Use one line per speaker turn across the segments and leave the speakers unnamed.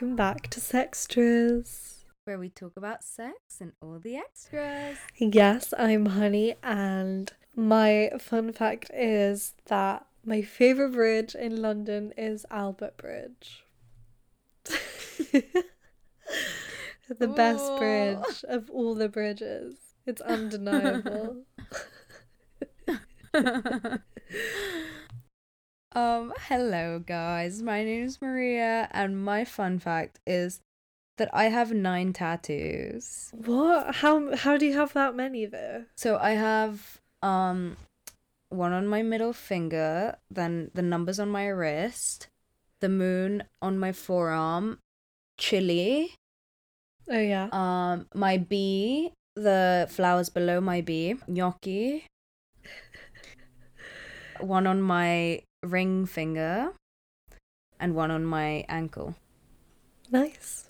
Welcome back to Sextras.
where we talk about sex and all the extras.
Yes, I'm Honey, and my fun fact is that my favourite bridge in London is Albert Bridge. the best bridge of all the bridges. It's undeniable.
um, hello guys. My name is Maria and my fun fact is that I have 9 tattoos.
what? How how do you have that many though?
So I have um one on my middle finger, then the numbers on my wrist, the moon on my forearm, chili,
Oh yeah.
um my bee, the flowers below my bee, gnocchi, one on my ring finger, and one on my ankle.
Nice.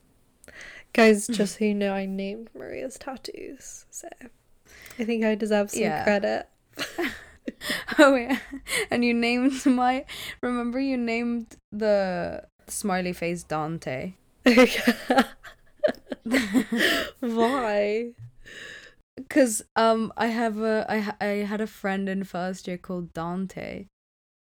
Guys, just so you know, I named Maria's tattoos, so I think I deserve some
Yeah.
credit.
Oh yeah, and you named my. Remember, you named the smiley face Dante.
Why?
Cause um, I have a I ha- I had a friend in first year called Dante.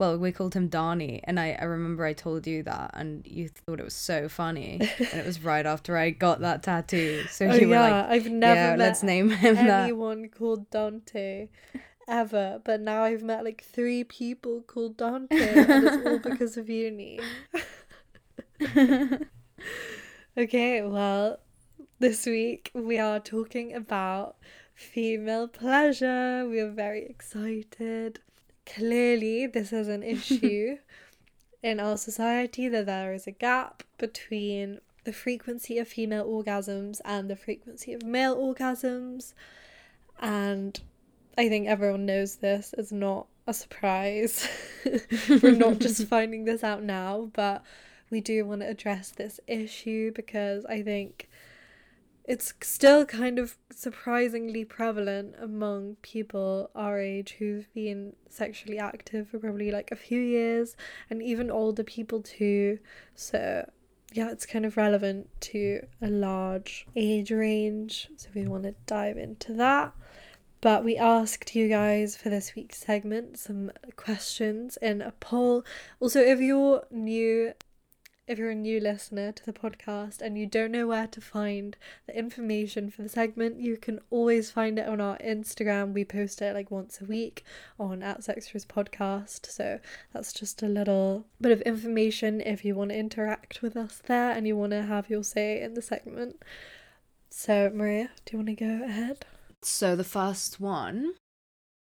Well, we called him Donnie, and I, I remember I told you that, and you thought it was so funny, and it was right after I got that tattoo. So
oh
you were like,
I've never
"Yeah,
met
let's name him that."
anyone called Dante ever, but now I've met like three people called Dante, and it's all because of uni. Okay, well, this week we are talking about female pleasure. We are very excited. Clearly, this is an issue in our society that there is a gap between the frequency of female orgasms and the frequency of male orgasms. And I think everyone knows this. It's not a surprise. We're not just finding this out now, but we do want to address this issue because I think it's still kind of surprisingly prevalent among people our age who've been sexually active for probably like a few years and even older people too. So, yeah, it's kind of relevant to a large age range. So, we want to dive into that. But we asked you guys for this week's segment some questions in a poll. Also, if you're new if you're a new listener to the podcast and you don't know where to find the information for the segment, you can always find it on our Instagram. We post it like once a week on at Sextras Podcast. So that's just a little bit of information if you want to interact with us there and you want to have your say in the segment. So, Maria, do you want to go ahead?
So the first one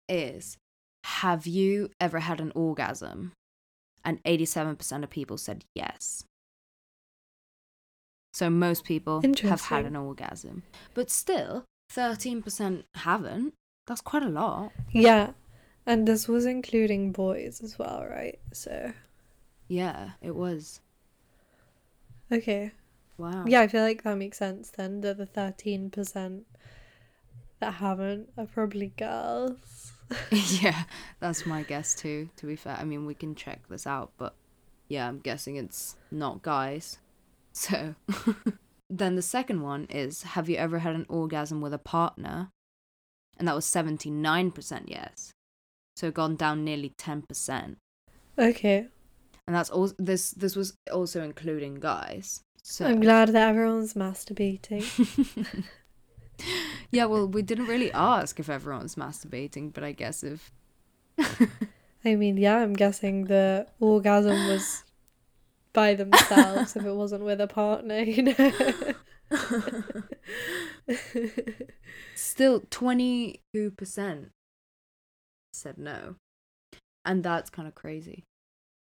is Have you ever had an orgasm? And 87% of people said yes. So most people have had an orgasm. But still, 13% haven't. That's quite a lot.
Yeah. And this was including boys as well, right? So,
Yeah, it was.
okay.
Wow.
Yeah, I feel like that makes sense then. That the thirteen percent that haven't are probably girls.
yeah, that's my guess too, to be fair. I mean, we can check this out, but yeah, I'm guessing it's not guys. So, then the second one is Have you ever had an orgasm with a partner? And that was 79% yes. So, gone down nearly 10%.
Okay,
And that's also this this was also including guys. So
I'm glad that everyone's masturbating.
yeah, well, we didn't really ask if everyone's masturbating, but I guess if
I mean, yeah, I'm guessing the orgasm was by themselves if it wasn't with a partner, you know.
Still, 22% said no. And that's kind of crazy.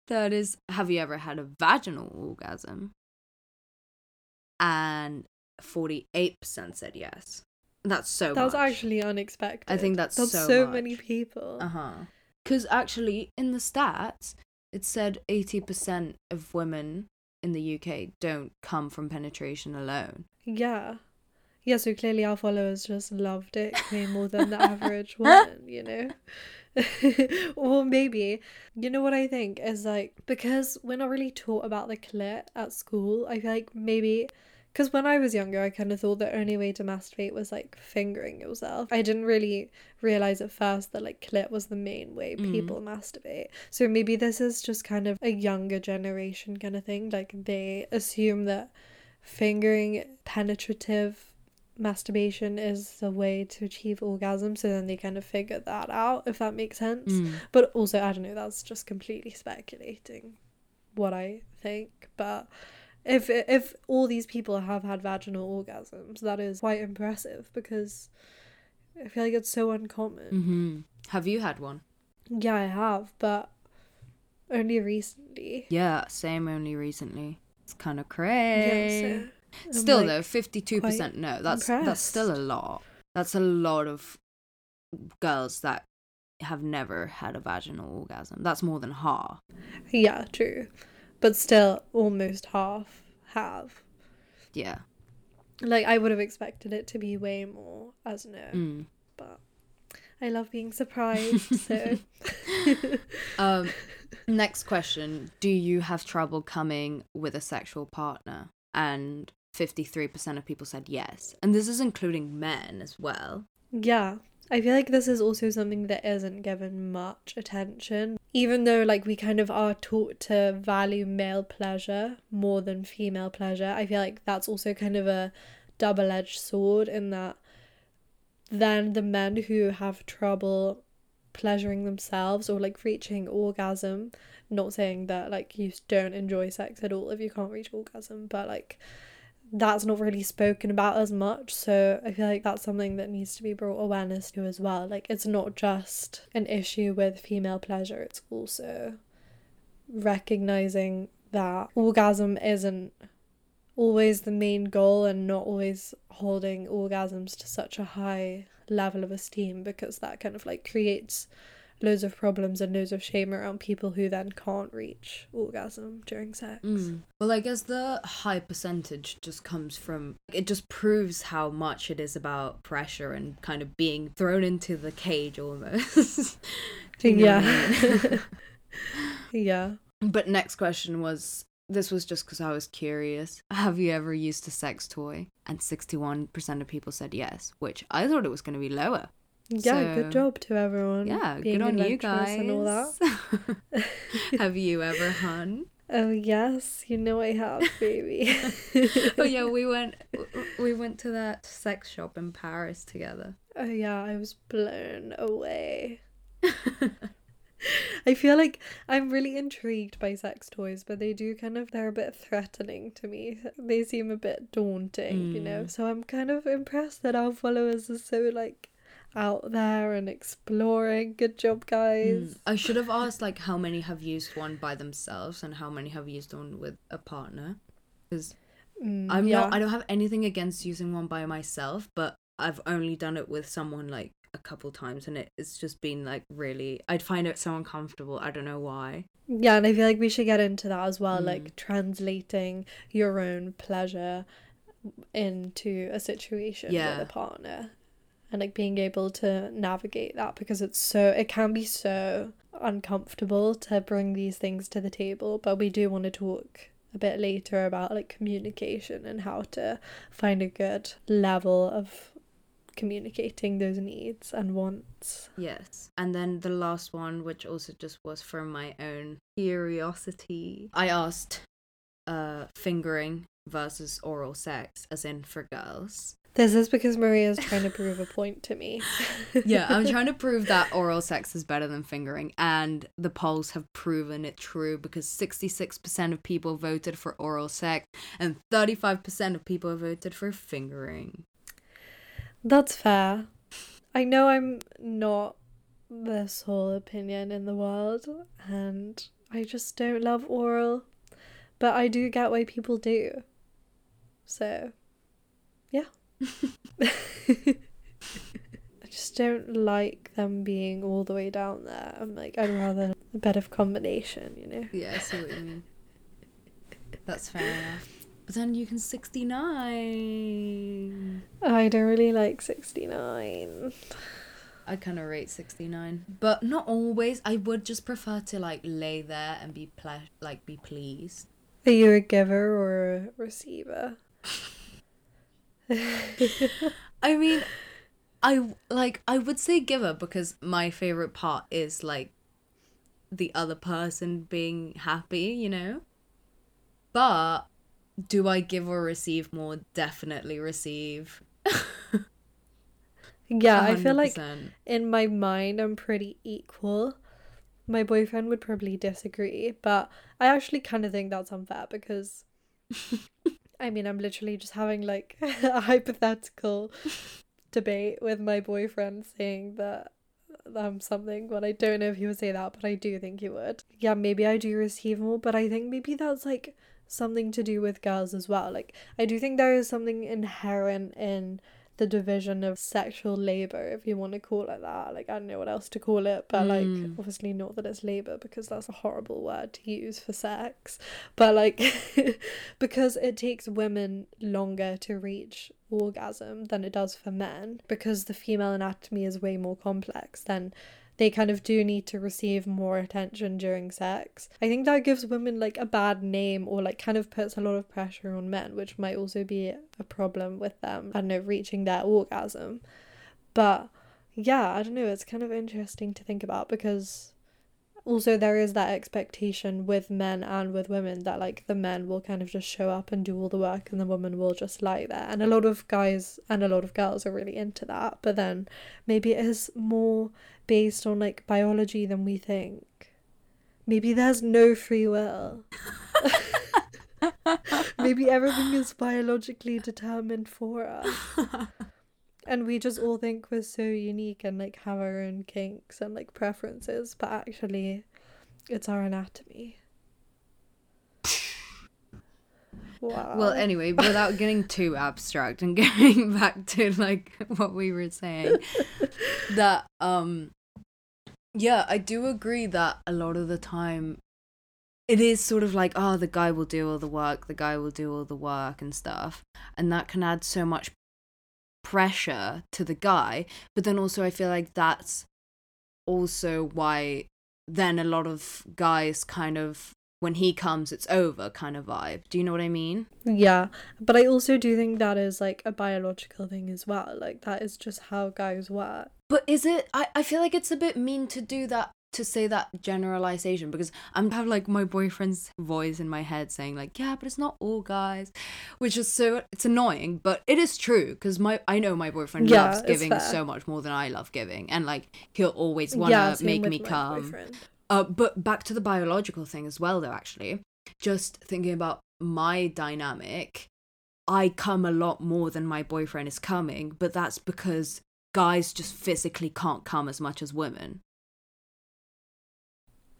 Third is Have you ever had a vaginal orgasm? And 48% said yes. That's so
that was
much.
actually unexpected.
I think that's
That's
so
so, many people.
Uh huh. Because actually, in the stats, it said 80% of women in the UK don't come from penetration alone.
Yeah. Yeah, so clearly our followers just loved it way more than the average woman, you know? or maybe, you know what I think is like, because we're not really taught about the clit at school, I feel like maybe. Because when I was younger, I kind of thought the only way to masturbate was like fingering yourself. I didn't really realize at first that like clit was the main way
Mm.
people masturbate. So maybe this is just kind of a younger generation kind of thing. Like they assume that fingering penetrative masturbation is the way to achieve orgasm. So then they kind of figure that out, if that makes sense.
Mm.
But also, I don't know, that's just completely speculating what I think. But if if all these people have had vaginal orgasms, that is quite impressive because I feel like it's so uncommon.
hmm Have you had one?
Yeah, I have, but only recently.
Yeah, same. Only recently. It's kind of
Yeah,
crazy.
so
Still
like,
though, fifty-two percent no. That's that's still a lot. That's a lot of girls that have never had a vaginal orgasm. That's more than half.
Yeah, true. But still, almost half have.
Yeah.
Like, I would have expected it to be way more, as no.
Mm.
But I love being surprised, so.
Um, next question: Do you have trouble coming with a sexual partner? And fifty-three percent of people said yes, and this is including men as well.
Yeah. I feel like this is also something that isn't given much attention. Even though, like, we kind of are taught to value male pleasure more than female pleasure, I feel like that's also kind of a double edged sword in that then the men who have trouble pleasuring themselves or like reaching orgasm, not saying that like you don't enjoy sex at all if you can't reach orgasm, but like that's not really spoken about as much. So I feel like that's something that needs to be brought awareness to as well. Like it's not just an issue with female pleasure, it's also recognizing that orgasm isn't always the main goal and not always holding orgasms to such a high level of esteem because that kind of like creates loads of problems and loads of shame around people who then can't reach orgasm during sex.
Mm. Well, I guess the high percentage just comes from it just proves how much it is about pressure and kind of being thrown into the cage almost. Do you know what I mean?
yeah. yeah.
but next question was this was just because I was curious. Have you ever used a sex toy? And 61% of people said yes, which I thought it was going to be lower.
Yeah,
So-
good job to everyone.
Yeah, good on you guys.
And all that.
have you ever hun?
Oh yes, you know I have, baby.
oh yeah, we went we went to that sex shop in Paris together.
Oh yeah, I was blown away. I feel like I'm really intrigued by sex toys, but they do kind of they're a bit threatening to me. They seem a bit daunting, you know.
Mm.
So I'm kind of impressed that our followers are so like out there and exploring. Good job, guys.
Mm. I should have asked like how many have used one by themselves and how many have used one with a partner. Because
Mm,
I'm
yeah.
not I don't have anything against using one by myself, but I've only done it with someone like a couple times and it, it's just been like really I'd find it so uncomfortable. I don't know why.
Yeah, and I feel like we should get into that as well,
Mm.
like translating your own pleasure into a situation
Yeah.
with a partner and like being able to navigate that because it's so it can be so uncomfortable to bring these things to the table, but we do want to talk a bit later about like communication and how to find a good level of communicating those needs and wants.
Yes. And then the last one, which also just was from my own curiosity, I asked uh fingering versus oral sex, as in for girls.
This is because Maria is trying to prove a point to me.
Yeah, I'm trying to prove that oral sex is better than fingering, and the polls have proven it true because 66% of people voted for oral sex and 35% of people voted for fingering.
That's fair. I know I'm not the sole opinion in the world, and I just don't love oral, but I do get why people do. So, yeah. I just don't like them being all the way down there. I'm like, I'd rather a bit of combination, you know?
Yeah, I see what you mean. That's fair enough. But then you can 69.
I don't really like 69.
I kind of rate 69. But not always. I would just prefer to like lay there and be ple- like be pleased.
Are you a giver or a receiver?
I mean, I like I would say giver because my favorite part is like the other person being happy, you know? But do I give or receive more? Definitely receive.
yeah, I feel like in my mind I'm pretty equal. My boyfriend would probably disagree, but I actually kind of think that's unfair because I mean, I'm literally just having like a hypothetical debate with my boyfriend saying that I'm something but I don't know if he would say that, but I do think he would. Yeah, maybe I do receive more, but I think maybe that's like something to do with girls as well. Like, I do think there is something inherent in the division of sexual labor, if you want to call it that. Like, I don't know what else to call it, but like,
Mm.
obviously not that it's labor because that's a horrible word to use for sex. But like, because it takes women longer to reach orgasm than it does for men, because the female anatomy is way more complex, then they kind of do need to receive more attention during sex. I think that gives women like a bad name or like kind of puts a lot of pressure on men, which might also be a problem with them, I don't know, reaching their orgasm. But yeah, I don't know, it's kind of interesting to think about because also there is that expectation with men and with women that like the men will kind of just show up and do all the work and the woman will just lie there and a lot of guys and a lot of girls are really into that but then maybe it is more based on like biology than we think. Maybe there's no free will. Maybe everything is biologically determined for us. And we just all think we're so unique and like have our own kinks and like preferences but actually it's our anatomy wow
Well, anyway, without getting too abstract and going back to like what we were saying, that um, yeah, I do agree that a lot of the time, it is sort of like, oh, the guy will do all the work, the guy will do all the work and stuff, and that can add so much pressure to the guy. But then also, I feel like that's also why then a lot of guys kind of when he comes it's over kind of vibe do you know what i mean
yeah but i also do think that is like a biological thing as well like that is just how guys work
But is it? I, I feel like it's a bit mean to do that, to say that generalization because I'm have like my boyfriend's voice in my head saying like, yeah, but it's not all guys, which is so it's annoying, but it is true because my I know my boyfriend
Yeah,
loves giving so much more than I love giving, and like he'll always want to
yeah
make me come.
boyfriend.
Uh, but back to the biological thing as well, though, actually. Just thinking about my dynamic, I come a lot more than my boyfriend is coming, but that's because guys just physically can't come as much as women.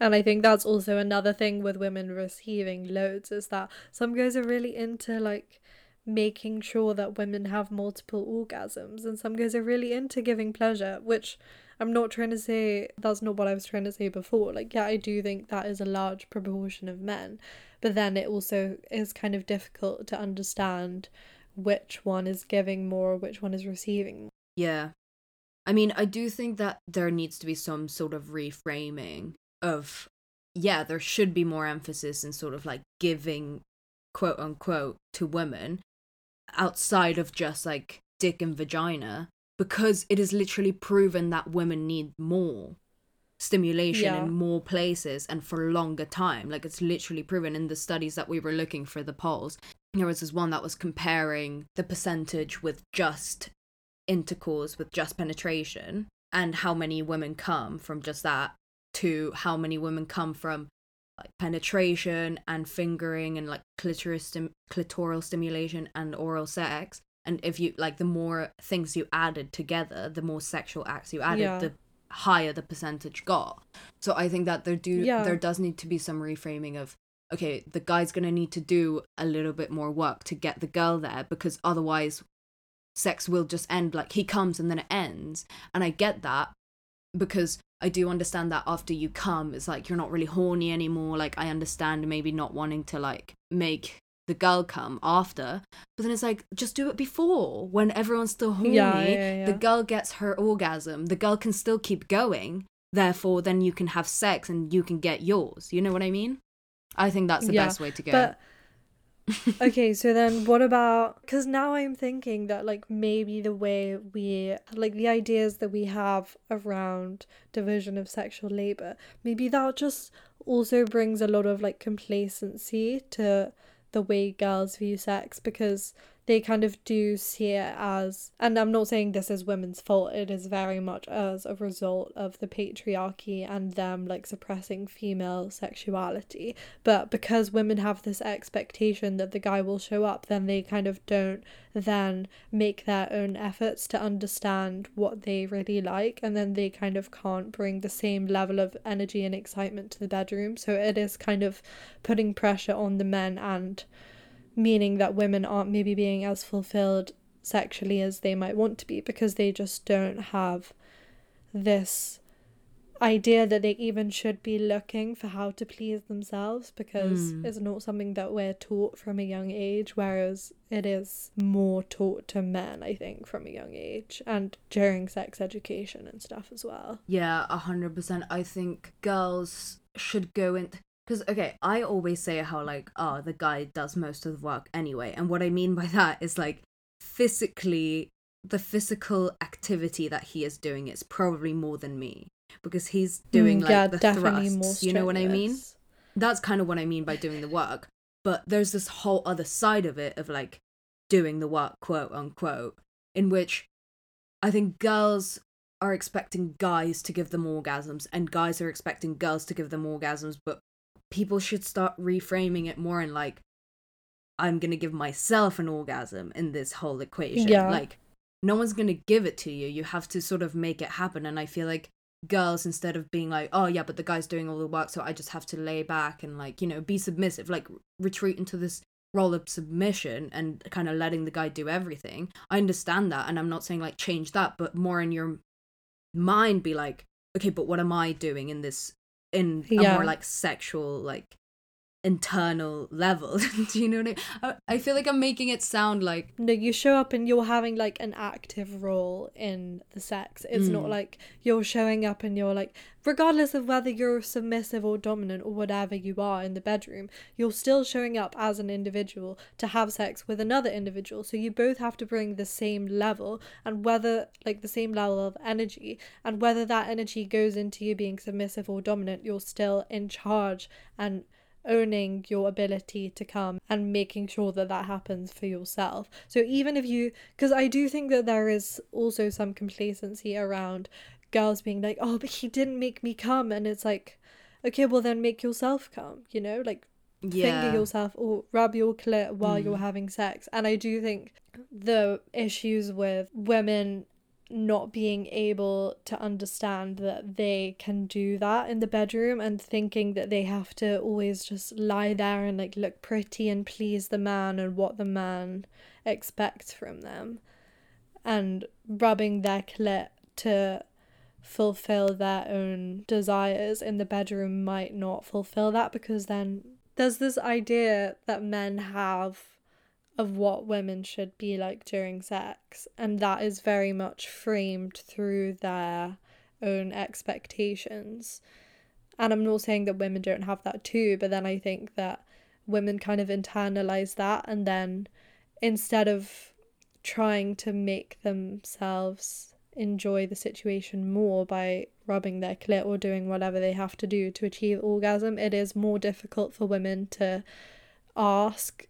And I think that's also another thing with women receiving loads is that some guys are really into like making sure that women have multiple orgasms, and some guys are really into giving pleasure, which I'm not trying to say that's not what I was trying to say before. Like, yeah, I do think that is a large proportion of men, but then it also is kind of difficult to understand which one is giving more, which one is receiving.
Yeah. I mean, I do think that there needs to be some sort of reframing of, yeah, there should be more emphasis in sort of like giving, quote unquote, to women outside of just like dick and vagina because it is literally proven that women need more stimulation
Yeah.
in more places and for a longer time. Like it's literally proven in the studies that we were looking for the polls. There was this one that was comparing the percentage with just intercourse, with just penetration, and how many women come from just that to how many women come from like penetration and fingering and like clitoris stim- clitoral stimulation and oral sex and if you like the more things you added together the more sexual acts you added
Yeah.
the higher the percentage got so i think that there do
Yeah.
there does need to be some reframing of okay the guy's gonna need to do a little bit more work to get the girl there because otherwise sex will just end like he comes and then it ends and i get that because I do understand that after you come, it's like you're not really horny anymore. Like I understand maybe not wanting to like make the girl come after. But then it's like, just do it before when everyone's still horny.
Yeah, yeah, yeah.
The girl gets her orgasm. The girl can still keep going. Therefore, then you can have sex and you can get yours. You know what I mean? I think that's the best way to go.
But okay, so then what about because now I'm thinking that like maybe the way we like the ideas that we have around division of sexual labor, maybe that just also brings a lot of like complacency to the way girls view sex because they kind of do see it as and I'm not saying this is women's fault, it is very much as a result of the patriarchy and them like suppressing female sexuality. But because women have this expectation that the guy will show up, then they kind of don't then make their own efforts to understand what they really like, and then they kind of can't bring the same level of energy and excitement to the bedroom. So it is kind of putting pressure on the men and meaning that women aren't maybe being as fulfilled sexually as they might want to be because they just don't have this idea that they even should be looking for how to please themselves because
Mm.
it's not something that we're taught from a young age whereas it is more taught to men i think from a young age and during sex education and stuff as well
Yeah, a hundred percent. I think girls should go in because okay, I always say how like oh the guy does most of the work anyway, and what I mean by that is like physically the physical activity that he is doing is probably more than me because he's doing
Mm,
like
yeah
the
definitely more
thrusts. You know what I mean? That's kind of what I mean by doing the work. But there's this whole other side of it of like doing the work, quote unquote, in which I think girls are expecting guys to give them orgasms and guys are expecting girls to give them orgasms, but people should start reframing it more in like, I'm gonna give myself an orgasm in this whole equation.
Yeah.
Like, no one's gonna give it to you. You have to sort of make it happen. And I feel like girls, instead of being like, oh yeah, but the guy's doing all the work, so I just have to lay back and like, you know, be submissive, like retreat into this role of submission and kind of letting the guy do everything. I understand that. And I'm not saying like change that, but more in your mind be like, okay, but what am I doing in this, in a more like sexual, like internal level? do you know what I, I I feel like I'm making it sound like,
No, you show up and you're having like an active role in the sex. It's not
Mm.
like you're showing up and you're like, regardless of whether you're submissive or dominant or whatever you are in the bedroom, you're still showing up as an individual to have sex with another individual. So you both have to bring the same level and whether, like, the same level of energy, and whether that energy goes into you being submissive or dominant, you're still in charge and owning your ability to come and making sure that that happens for yourself. So even if you because I do think that there is also some complacency around girls being like, "Oh, but he didn't make me come." And it's like, "Okay, well then make yourself come." You know? Like
yeah.
finger yourself or rub your clit while you're
Mm.
having sex. And I do think the issues with women not being able to understand that they can do that in the bedroom and thinking that they have to always just lie there and like look pretty and please the man and what the man expects from them. And rubbing their clit to fulfill their own desires in the bedroom might not fulfill that because then there's this idea that men have of what women should be like during sex and that is very much framed through their own expectations. And i'm not saying that women don't have that too but then i think that women kind of internalize that and then instead of trying to make themselves enjoy the situation more by rubbing their clit or doing whatever they have to do to achieve orgasm, it is more difficult for women to ask,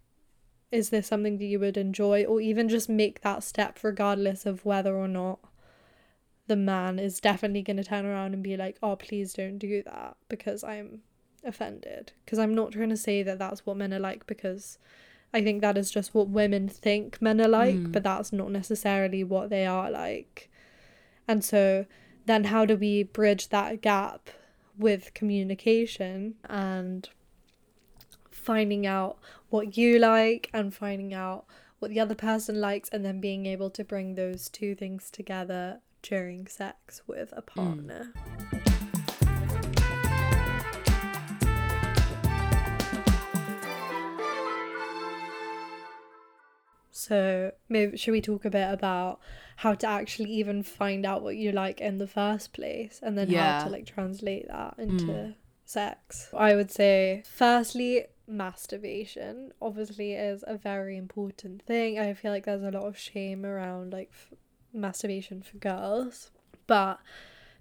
is this something that you would enjoy? Or even just make that step, regardless of whether or not the man is definitely going to turn around and be like, oh, please don't do that because I'm offended. Because I'm not trying to say that that's what men are like because I think that is just what women think men are like,
Mm.
but that's not necessarily what they are like. And so then how do we bridge that gap with communication and finding out what you like and finding out what the other person likes and then being able to bring those two things together during sex with a partner. So maybe should we talk a bit about how to actually even find out what you like in the first place and then
Yeah.
how to like translate that into
Mm.
sex? I would say firstly masturbation obviously is a very important thing. I feel like there's a lot of shame around like f- masturbation for girls, but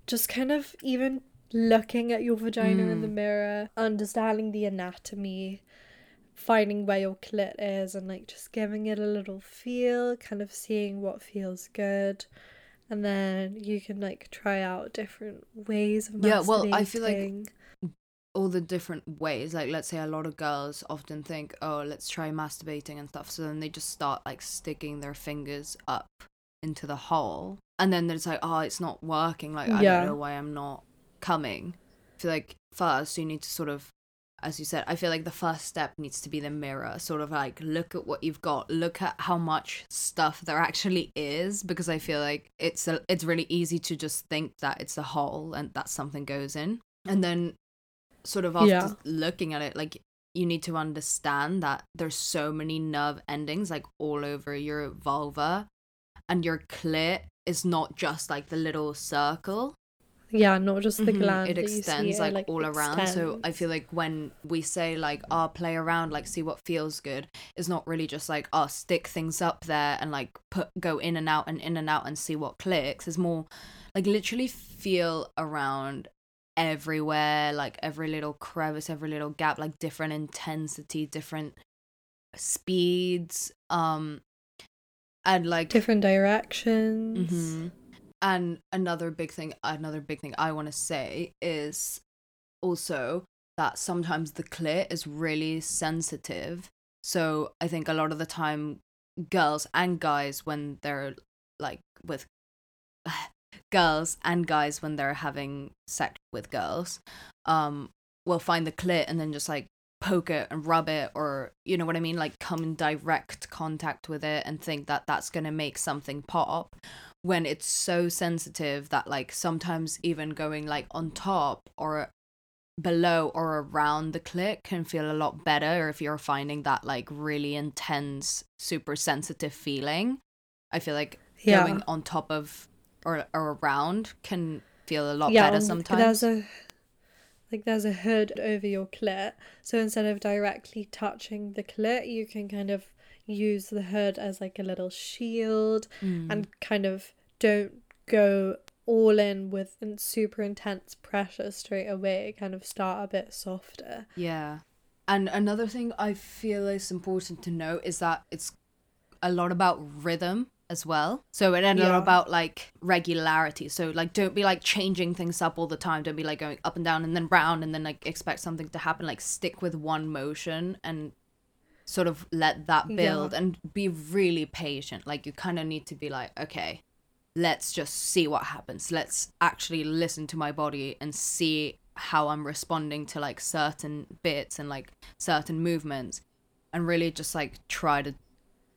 just kind of even looking at your vagina in the
Mm.
mirror, understanding the anatomy, finding where your clit is, and like just giving it a little feel, kind of seeing what feels good. And then you can like try out different ways of
Yeah, well, I feel like-
masturbating.
All the different ways. Like let's say a lot of girls often think oh let's try masturbating and stuff. So then they just start like sticking their fingers up into the hole. And then it's like oh it's not working. Like i
Yeah.
don't know why i'm not coming. I feel like first you need to sort of as you said i feel like the first step needs to be the mirror. Sort of like look at what you've got. Look at how much stuff there actually is because i feel like it's a, it's really easy to just think that it's a hole and that something goes in. And then sort of after
Yeah.
looking at it like you need to understand that there's so many nerve endings like all over your vulva and your clit is not just like the little circle
Yeah, not just the
Mhm,
gland.
it extends like,
like
all around so i feel like when we say like oh play around like see what feels good it's not really just like oh stick things up there and like put go in and out and in and out and see what clicks it's more like literally feel around everywhere like every little crevice every little gap like different intensity different speeds um and like
different directions.
Mhm. And another big thing, another big thing I want to say is also that sometimes the clit is really sensitive. So I think a lot of the time, girls and guys, when they're like with girls and guys, when they're having sex with girls, um, will find the clit and then just like poke it and rub it or you know what i mean like come in direct contact with it and think that that's going to make something pop when it's so sensitive that like sometimes even going like on top or below or around the clit can feel a lot better if you're finding that like really intense super sensitive feeling i feel like
Yeah.
going on top of or, or around can feel a lot
yeah,
better
on-
sometimes
There's a like there's a hood over your clit, so instead of directly touching the clit, you can kind of use the hood as like a little shield
Mm.
and kind of don't go all in with super intense pressure straight away. Kind of start a bit softer.
Yeah. And another thing I feel is important to note is that it's a lot about rhythm as well. So a lot
Yeah.
about like regularity. So like don't be like changing things up all the time. Don't be like going up and down and then round and then like expect something to happen. Like stick with one motion and sort of let that
Yeah.
build and be really patient. Like you kind of need to be like, okay, let's just see what happens. Let's actually listen to my body and see how I'm responding to like certain bits and like certain movements and really just like try to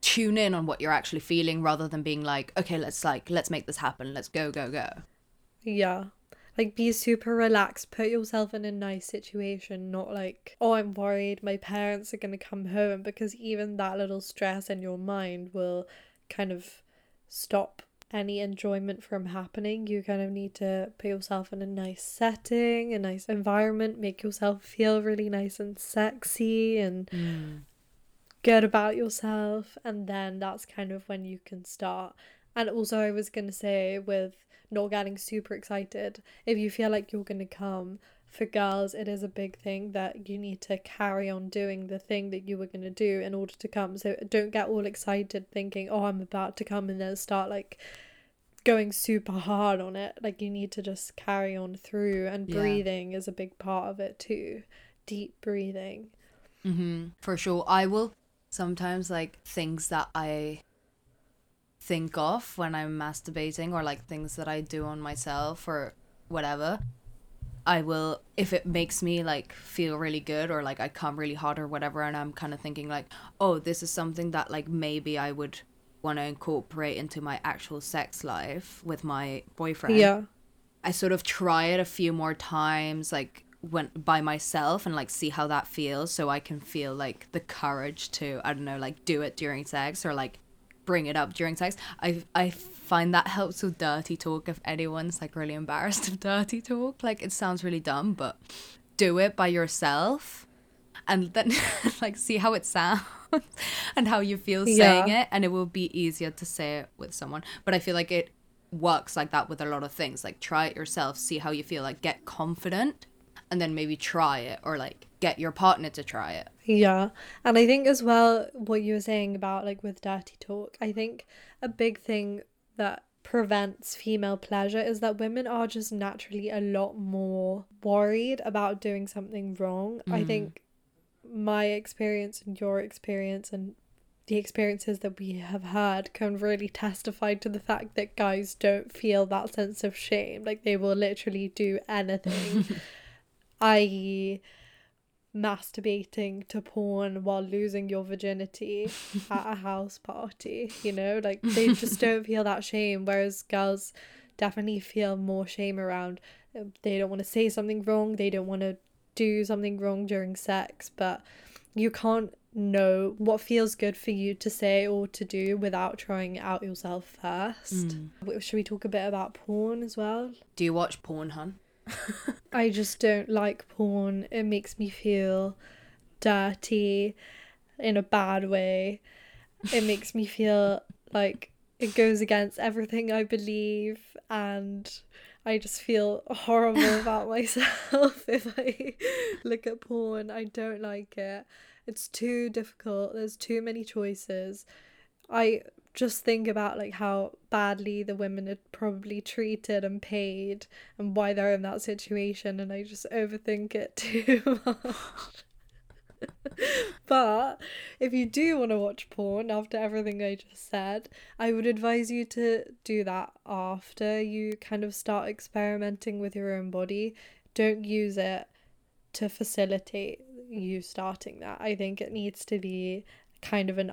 tune in on what you're actually feeling rather than being like, okay, let's like let's make this happen. Let's go go go.
Yeah. Like be super relaxed, put yourself in a nice situation, not like, oh, I'm worried my parents are gonna come home because even that little stress in your mind will kind of stop any enjoyment from happening. You kind of need to put yourself in a nice setting, a nice environment, make yourself feel really nice and sexy and mm. Good about yourself and then that's kind of when you can start and also i was going to say with not getting super excited if you feel like you're going to come for girls it is a big thing that you need to carry on doing the thing that you were going to do in order to come so don't get all excited thinking oh i'm about to come and then start like going super hard on it like you need to just carry on through and
Yeah.
breathing is a big part of it too deep breathing
Mm-hmm. For sure. I will sometimes like things that I think of when I'm masturbating or like things that I do on myself or whatever. I will if it makes me like feel really good or like I come really hot or whatever and I'm kind of thinking like, "Oh, this is something that like maybe I would want to incorporate into my actual sex life with my boyfriend."
yeah
I sort of try it a few more times, like when by myself, and like see how that feels, so I can feel like the courage to I don't know, like do it during sex or like bring it up during sex. I I find that helps with dirty talk if anyone's like really embarrassed of dirty talk. Like it sounds really dumb, but do it by yourself and then like see how it sounds and how you feel saying
Yeah.
it and it will be easier to say it with someone. But I feel like it works like that with a lot of things. Like try it yourself, see how you feel, like get confident and then maybe try it or like get your partner to try it.
Yeah. And I think as well, what you were saying about like with dirty talk, I think a big thing that prevents female pleasure is that women are just naturally a lot more worried about doing something wrong. I mm. think my experience and your experience and the experiences that we have had can really testify to the fact that guys don't feel that sense of shame. Like they will literally do anything, i.e., masturbating to porn while losing your virginity at a house party. You know, like they just don't feel that shame, whereas girls definitely feel more shame around. uh, They don't want to say something wrong. They don't want to do something wrong during sex, but you can't know what feels good for you to say or to do without trying it out yourself first. W- Should we talk a bit about porn as well?
Do you watch porn, hun?
I just don't like porn. It makes me feel dirty in a bad way. It makes me feel like it goes against everything I believe and I just feel horrible about myself if I look at porn. I don't like it. It's too difficult. There's too many choices. I just think about like how badly the women are probably treated and paid and why they're in that situation and I just overthink it too much. but if you do want to watch porn after everything I just said, I would advise you to do that after you kind of start experimenting with your own body. Don't use it to facilitate you starting that. I think it needs to be kind of an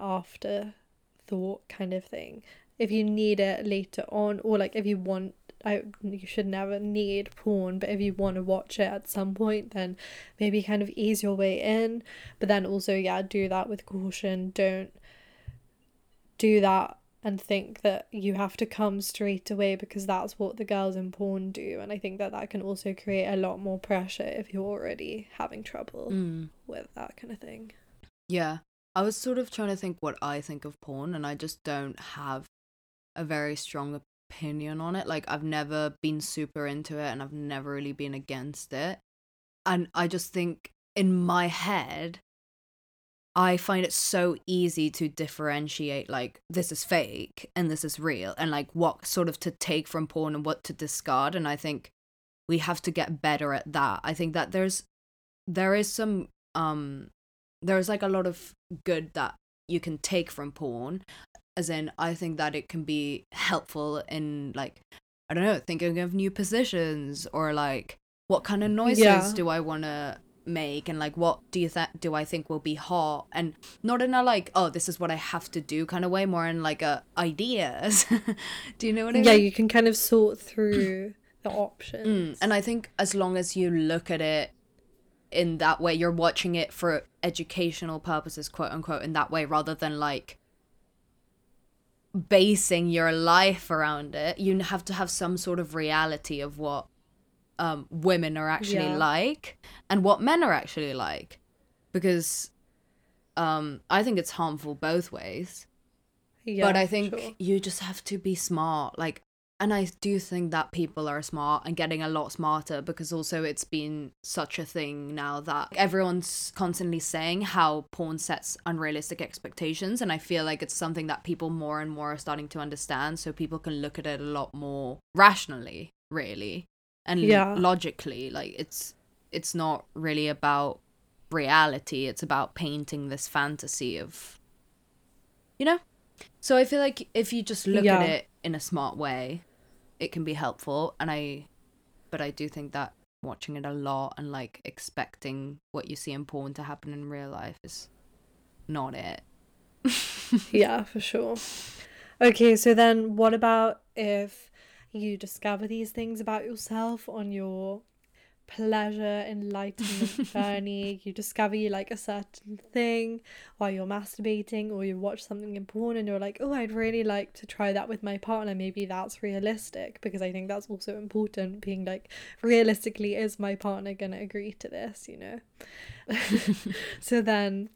afterthought kind of thing. If you need it later on, or like if you want, I you should never need porn, but if you want to watch it at some point, then maybe kind of ease your way in. But then also, yeah, do that with caution. Don't do that and think that you have to come straight away because that's what the girls in porn do and i think that that can also create a lot more pressure if you're already having trouble
Mm.
with that kind of thing
Yeah. I was sort of trying to think what I think of porn, and I just don't have a very strong opinion on it. Like, I've never been super into it, and I've never really been against it. And I just think in my head, I find it so easy to differentiate, like, this is fake and this is real, and like what sort of to take from porn and what to discard. And I think we have to get better at that. I think that there's, there is some, um, there's like a lot of good that you can take from porn as in i think that it can be helpful in like i don't know thinking of new positions or like what kind of noises
Yeah.
do i want to make and like what do you think do i think will be hot and not in a like oh this is what i have to do kind of way more in like a ideas do you know what i mean?
yeah you can kind of sort through the options
Mm, and I think as long as you look at it in that way, you're watching it for educational purposes, quote unquote, in that way, rather than like basing your life around it. You have to have some sort of reality of what um, women are actually
Yeah.
like and what men are actually like, because um, I think it's harmful both ways
yeah
but I think
sure.
you just have to be smart. Like, and I do think that people are smart and getting a lot smarter because also it's been such a thing now that everyone's constantly saying how porn sets unrealistic expectations. And I feel like it's something that people more and more are starting to understand. So people can look at it a lot more rationally, really, and
Yeah.
logically. Like, it's it's not really about reality, it's about painting this fantasy of, you know? So I feel like if you just look
Yeah.
at it in a smart way, it can be helpful. And I, but I do think that watching it a lot and like expecting what you see in porn to happen in real life is not it.
yeah for sure okay so then what about if you discover these things about yourself on your pleasure enlightenment journey. You discover you like a certain thing while you're masturbating, or you watch something in porn and you're like, oh, I'd really like to try that with my partner. Maybe that's realistic because I think that's also important. Being like, realistically, is my partner gonna agree to this? You know. so then,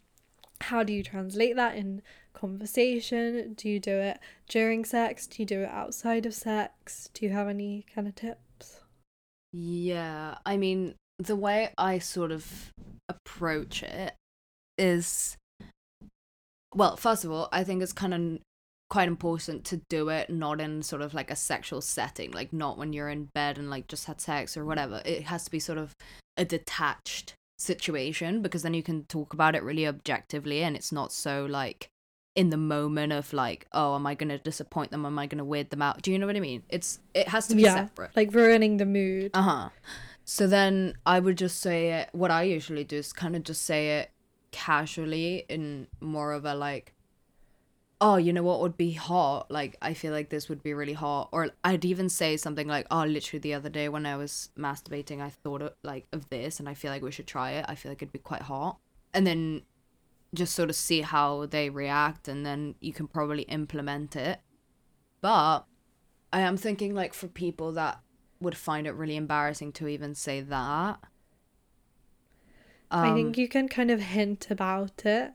how do you translate that in conversation? Do you do it during sex? Do you do it outside of sex? Do you have any kind of tips?
Yeah, I mean, the way I sort of approach it is well, first of all, I think it's kind of quite important to do it not in sort of like a sexual setting, like not when you're in bed and like just had sex or whatever. It has to be sort of a detached situation because then you can talk about it really objectively and it's not so like in the moment of like, oh, am I gonna disappoint them? Am I gonna weird them out? Do you know what I mean? It's it has to be
yeah,
separate.
like ruining the mood.
Uh huh. So then I would just say it. What I usually do is kind of just say it casually in more of a like, oh, you know what would be hot? Like I feel like this would be really hot. Or I'd even say something like, oh, literally the other day when I was masturbating, I thought of, like of this, and I feel like we should try it. I feel like it'd be quite hot. And then just sort of see how they react and then you can probably implement it. But I am thinking like for people that would find it really embarrassing to even say that.
Um, I think you can kind of hint about it.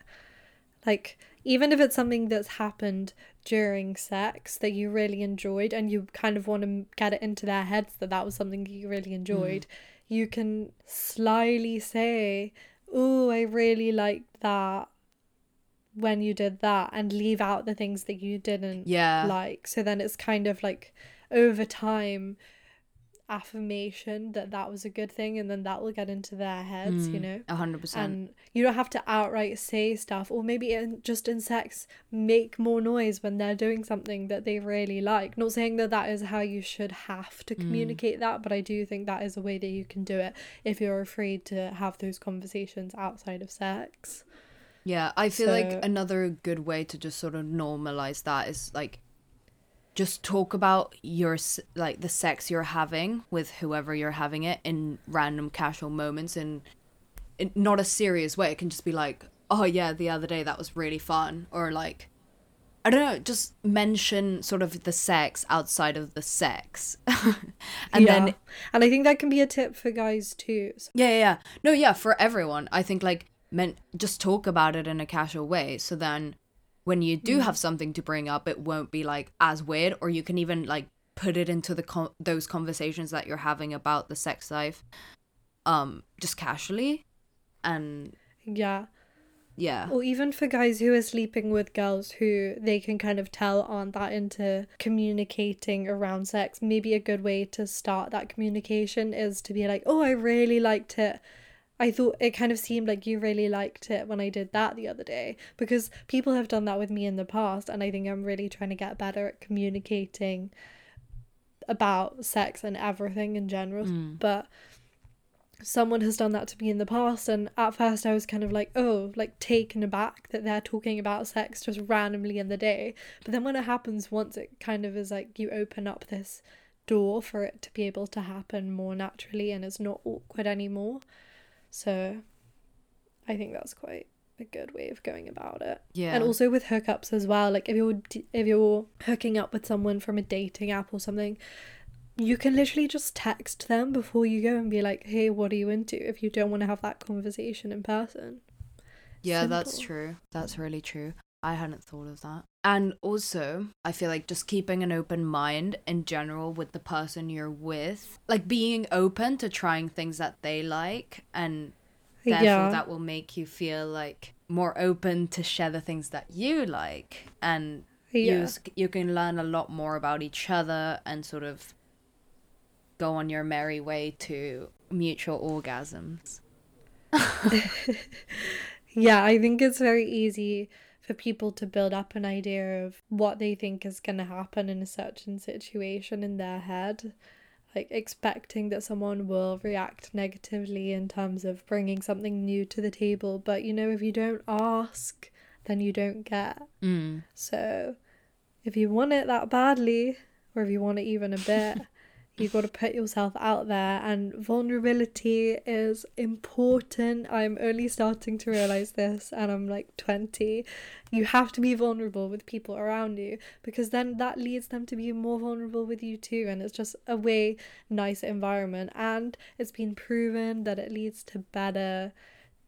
Like even if it's something that's happened during sex that you really enjoyed and you kind of want to get it into their heads that that was something you really enjoyed, mm. you can slyly say, "Oh, I really liked that." when you did that and leave out the things that you didn't
yeah.
like. So then it's kind of like over time affirmation that that was a good thing and then that will get into their heads mm, you know
a hundred percent
and you don't have to outright say stuff or maybe in, just in sex make more noise when they're doing something that they really like not saying that that is how you should have to mm. communicate mm. that but i do think that is a way that you can do it if you're afraid to have those conversations outside of sex
yeah, I feel so, like another good way to just sort of normalize that is like just talk about your like the sex you're having with whoever you're having it in random casual moments and in, in not a serious way. It can just be like, "Oh yeah, the other day that was really fun," or like I don't know, just mention sort of the sex outside of the sex.
and yeah. then and I think that can be a tip for guys too.
So. Yeah, yeah, yeah. No, yeah, for everyone. I think like meant just talk about it in a casual way so then when you do mm. have something to bring up it won't be like as weird or you can even like put it into the con- those conversations that you're having about the sex life um just casually and
yeah.
Yeah.
Or even for guys who are sleeping with girls who they can kind of tell aren't that into communicating around sex maybe a good way to start that communication is to be like oh i really liked it I thought it kind of seemed like you really liked it when I did that the other day because people have done that with me in the past, and I think I'm really trying to get better at communicating about sex and everything in general. Mm. But someone has done that to me in the past, and at first I was kind of like, oh, like taken aback that they're talking about sex just randomly in the day. But then when it happens once, it kind of is like you open up this door for it to be able to happen more naturally and it's not awkward anymore. So I think that's quite a good way of going about it.
Yeah.
And also with hookups as well, like if you're if you're hooking up with someone from a dating app or something, you can literally just text them before you go and be like, "Hey, what are you into?" if you don't want to have that conversation in person.
Yeah, Simple. that's true. That's really true. I hadn't thought of that. And also, I feel like just keeping an open mind in general with the person you're with, like being open to trying things that they like, and therefore yeah. that will make you feel like more open to share the things that you like, and yeah. you you can learn a lot more about each other and sort of go on your merry way to mutual orgasms.
yeah, I think it's very easy for people to build up an idea of what they think is going to happen in a certain situation in their head. Like expecting that someone will react negatively in terms of bringing something new to the table. But you know if you don't ask then you don't get.
Mm.
so if you want it that badly or if you want it even a bit You got to put yourself out there, and vulnerability is important. I'm only starting to realize this, and I'm like 20. You have to be vulnerable with people around you because then that leads them to be more vulnerable with you too, and it's just a way nicer environment. And it's been proven that it leads to better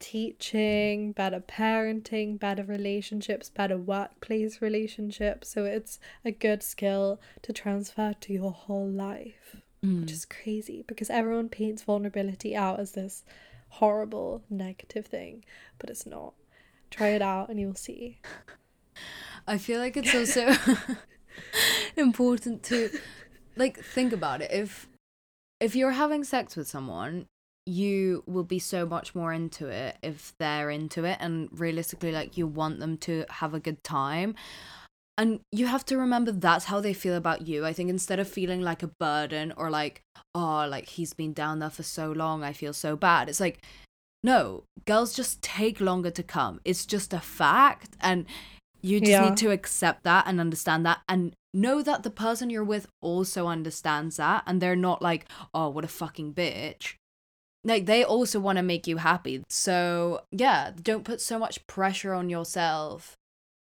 teaching, better parenting, better relationships, better workplace relationships. So it's a good skill to transfer to your whole life, mm. which is crazy because everyone paints vulnerability out as this horrible negative thing, but it's not. Try it out and you'll see.
I feel like it's also important to like think about it. If if you're having sex with someone you will be so much more into it if they're into it and realistically like you want them to have a good time. And you have to remember that's how they feel about you. I think instead of feeling like a burden or like oh like he's been down there for so long i feel so bad it's like no girls just take longer to come. It's just a fact and you just yeah. need to accept that and understand that and know that the person you're with also understands that and they're not like oh what a fucking bitch like they also want to make you happy. So, yeah, don't put so much pressure on yourself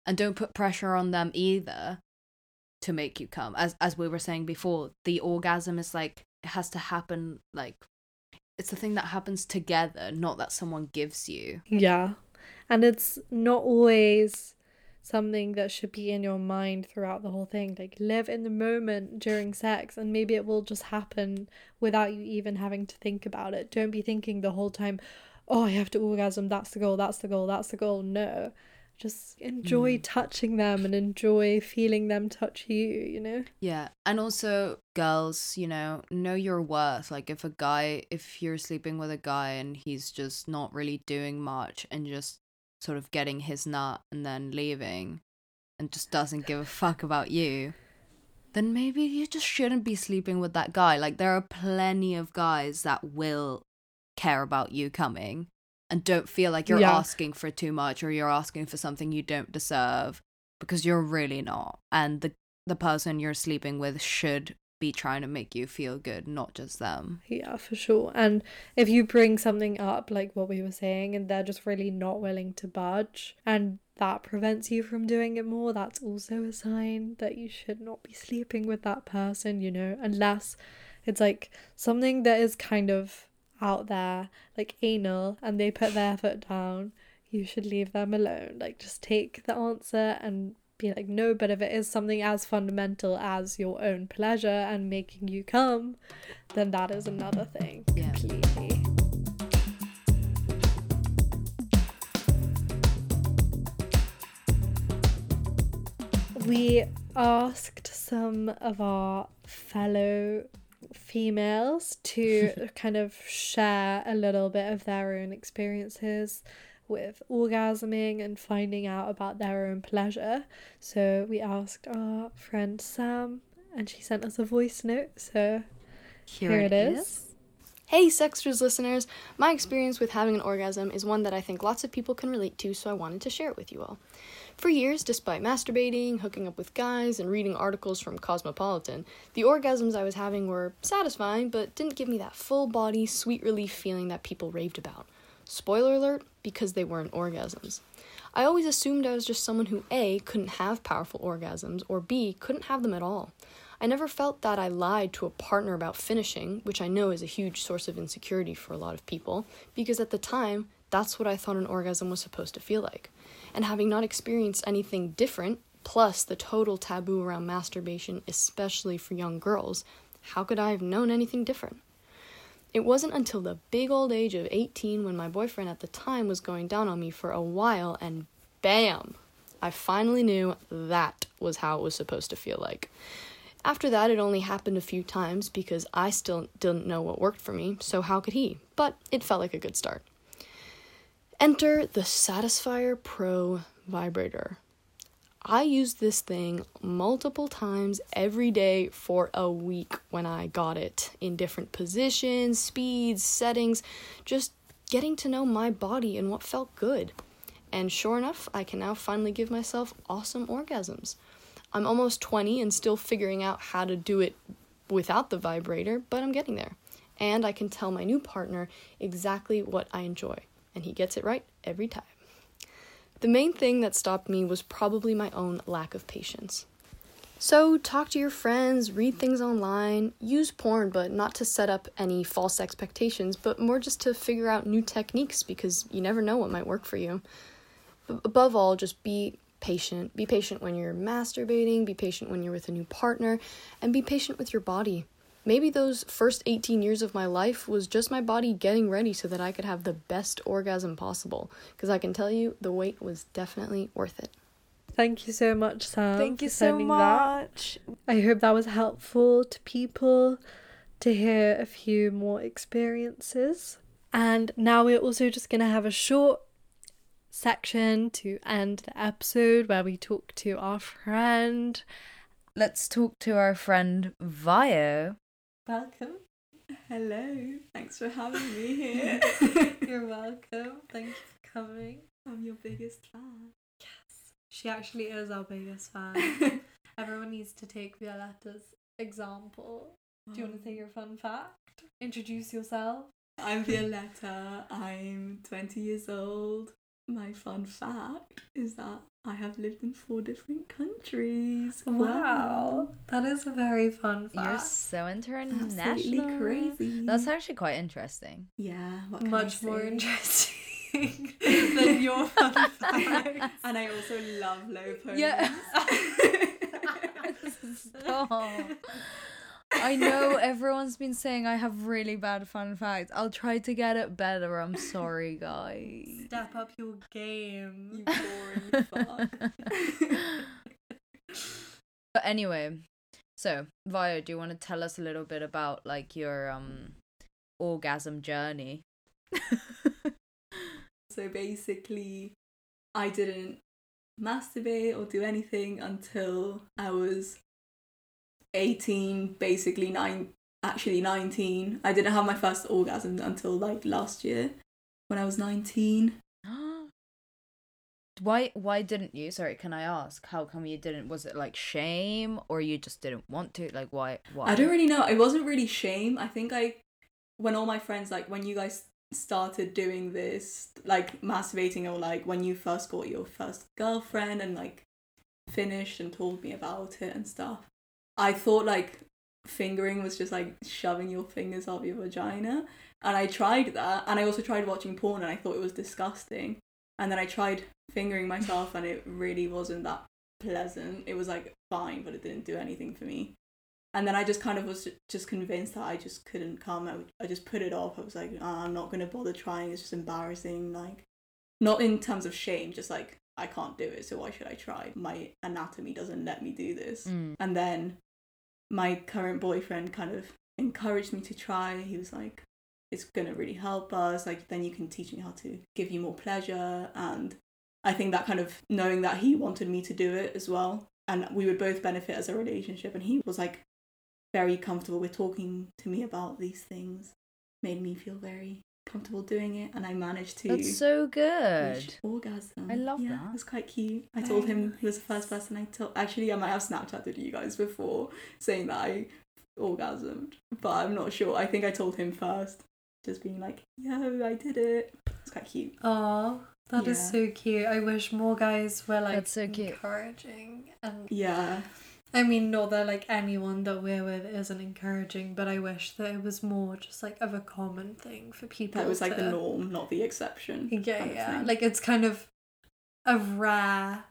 and don't put pressure on them either to make you come. As as we were saying before, the orgasm is like it has to happen like it's the thing that happens together, not that someone gives you.
Yeah. And it's not always something that should be in your mind throughout the whole thing. Like live in the moment during sex and maybe it will just happen without you even having to think about it. Don't be thinking the whole time, oh, I have to orgasm, that's the goal, that's the goal, that's the goal. No. Just enjoy mm. touching them and enjoy feeling them touch you, you know?
Yeah. And also, girls, you know, know your worth. Like, if a guy, if you're sleeping with a guy and he's just not really doing much and just sort of getting his nut and then leaving and just doesn't give a fuck about you, then maybe you just shouldn't be sleeping with that guy. Like, there are plenty of guys that will care about you coming and don't feel like you're yeah. asking for too much or you're asking for something you don't deserve because you're really not. And the the person you're sleeping with should be trying to make you feel good, not just them.
Yeah, for sure. And if you bring something up, like what we were saying, and they're just really not willing to budge, and that prevents you from doing it more, that's also a sign that you should not be sleeping with that person, you know, unless it's like something that is kind of out there, like anal, and they put their foot down. You should leave them alone. Like, just take the answer and be like, no, but if it is something as fundamental as your own pleasure and making you come, then that is another thing yeah. completely. We asked some of our fellow females to kind of share a little bit of their own experiences with orgasming and finding out about their own pleasure. So we asked our friend Sam, and she sent us a voice note. So here, here it is. is.
Hey, Sextras listeners! My experience with having an orgasm is one that I think lots of people can relate to, so I wanted to share it with you all. For years, despite masturbating, hooking up with guys, and reading articles from Cosmopolitan, the orgasms I was having were satisfying, but didn't give me that full body, sweet relief feeling that people raved about. Spoiler alert, because they weren't orgasms. I always assumed I was just someone who A, couldn't have powerful orgasms, or B, couldn't have them at all. I never felt that I lied to a partner about finishing, which I know is a huge source of insecurity for a lot of people, because at the time, that's what I thought an orgasm was supposed to feel like. And having not experienced anything different, plus the total taboo around masturbation, especially for young girls, how could I have known anything different? It wasn't until the big old age of 18 when my boyfriend at the time was going down on me for a while, and bam! I finally knew that was how it was supposed to feel like. After that, it only happened a few times because I still didn't know what worked for me, so how could he? But it felt like a good start. Enter the Satisfyer Pro vibrator. I used this thing multiple times every day for a week when I got it in different positions, speeds, settings, just getting to know my body and what felt good. And sure enough, I can now finally give myself awesome orgasms. I'm almost 20 and still figuring out how to do it without the vibrator, but I'm getting there. And I can tell my new partner exactly what I enjoy, and he gets it right every time. The main thing that stopped me was probably my own lack of patience. So, talk to your friends, read things online, use porn, but not to set up any false expectations, but more just to figure out new techniques because you never know what might work for you. B- above all, just be patient. Be patient when you're masturbating, be patient when you're with a new partner, and be patient with your body. Maybe those first 18 years of my life was just my body getting ready so that I could have the best orgasm possible. Because I can tell you, the wait was definitely worth it.
Thank you so much, Sam.
Thank you so
sending that.
much.
I hope that was helpful to people to hear a few more experiences. And now we're also just going to have a short section to end the episode where we talk to our friend.
Let's talk to our friend Vio.
Welcome.
Hello, thanks for having me here.
You're welcome. Thank you for coming.
I'm your biggest fan.
Yes. She actually is our biggest fan. Everyone needs to take Violeta's example. Do you want to say your fun fact? Introduce yourself.
I'm Violeta. I'm 20 years old. My fun fact is that I have lived in four different countries. Wow.
That is a very fun fact.
You're
fact.
so
Absolutely
international.
crazy.
That's actually quite interesting.
yeah, what can I
Much more interesting than your fun fact.
and I also love low ponies.
Yeah. Stop. I know everyone's been saying I have really bad fun facts. I'll try to get it better. I'm sorry, guys.
Step up your game.
you boring fuck.
But anyway, so Vio, do you want to tell us a little bit about like your um orgasm journey?
So basically, I didn't masturbate or do anything until I was 18, basically nine, actually 19. I didn't have my first orgasm until like last year when I was 19.
why why didn't you? Sorry, can I ask? How come you didn't? Was it like shame or you just didn't want to? Like why why?
I don't really know. It wasn't really shame. I think I, when all my friends, like when you guys started doing this, like masturbating, or like when you first got your first girlfriend and like finished and told me about it and stuff, I thought like fingering was just like shoving your fingers up your vagina. And I tried that. And I also tried watching porn and I thought it was disgusting. And then I tried fingering myself and it really wasn't that pleasant. It was like fine, but it didn't do anything for me and then I just kind of was just convinced that I just couldn't come. I, would- I just put it off. I was like, "Ah, I'm not gonna bother trying. It's just embarrassing. Like, not in terms of shame, just like I can't do it. So why should I try? My anatomy doesn't let me do this.
Mm.
And then my current boyfriend kind of encouraged me to try. He was like, it's gonna really help us. Like, then you can teach me how to give you more pleasure. And I think that kind of knowing that he wanted me to do it as well, and we would both benefit as a relationship. And he was like very comfortable with talking to me about these things, made me feel very comfortable doing it. And I managed to
That's so good.
orgasm.
I love
yeah,
that.
It was quite cute. I told him he was the first person I told. Actually, I might have Snapchatted you guys before saying that I orgasmed, but I'm not sure. I think I told him first, just being like, "Yo, I did it." It's quite cute.
Oh, that is
Yeah.
so cute. I wish more guys were like
That's so cute.
encouraging and
Yeah,
I mean, not that like anyone that we're with isn't encouraging, but I wish that it was more just like of a common thing for people.
that was like the norm, not the exception.
Yeah, yeah. Like it's kind of a rare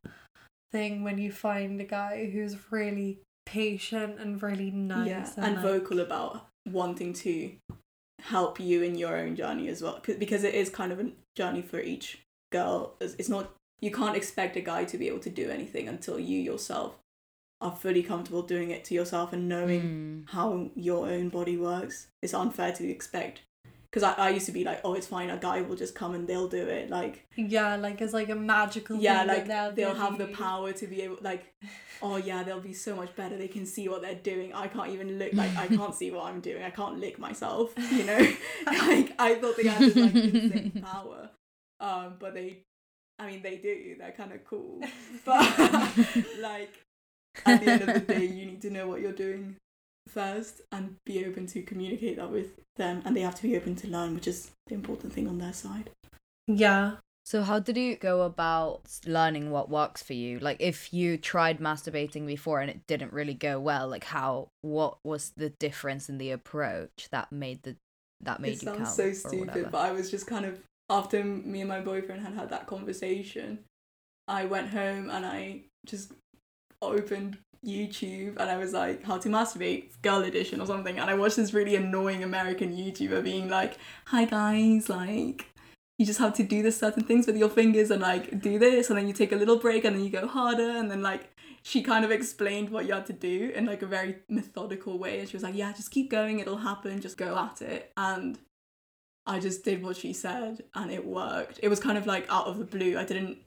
thing when you find a guy who's really patient and really nice
yeah,
and,
and
like-
vocal about wanting to help you in your own journey as well 'Cause- because it is kind of a journey for each girl. It's not you can't expect a guy to be able to do anything until you yourself are fully comfortable doing it to yourself and knowing
Mm.
how your own body works. It's unfair to expect. Because I, I used to be like, oh, it's fine, a guy will just come and they'll do it. Like,
Yeah, like it's like a magical
yeah,
thing
like
they'll,
they'll have the power to be able, like, oh yeah, they'll be so much better. They can see what they're doing. I can't even look, like, I can't see what I'm doing. I can't lick myself, you know? like, I thought they had this, like, insane power. Um, but they, I mean, they do. They're kind of cool. But, like, at the end of the day, you need to know what you're doing first and be open to communicate that with them and they have to be open to learn which is the important thing on their side
Yeah.
So how did you go about learning what works for you? Like if you tried masturbating before and it didn't really go well, like how what was the difference in the approach that made the that made
it
you
sounds so stupid
whatever?
but i was just kind of after me and my boyfriend had had that conversation i went home and i just opened youtube and i was like how to masturbate girl edition or something. And i watched this really annoying american youtuber being like hi guys like you just have to do this certain things with your fingers and like do this. And then you take a little break and then you go harder. And then like she kind of explained what you had to do in like a very methodical way. And she was like yeah just keep going. It'll happen. Just go at it. And i just did what she said and it worked. It was kind of like out of the blue. I didn't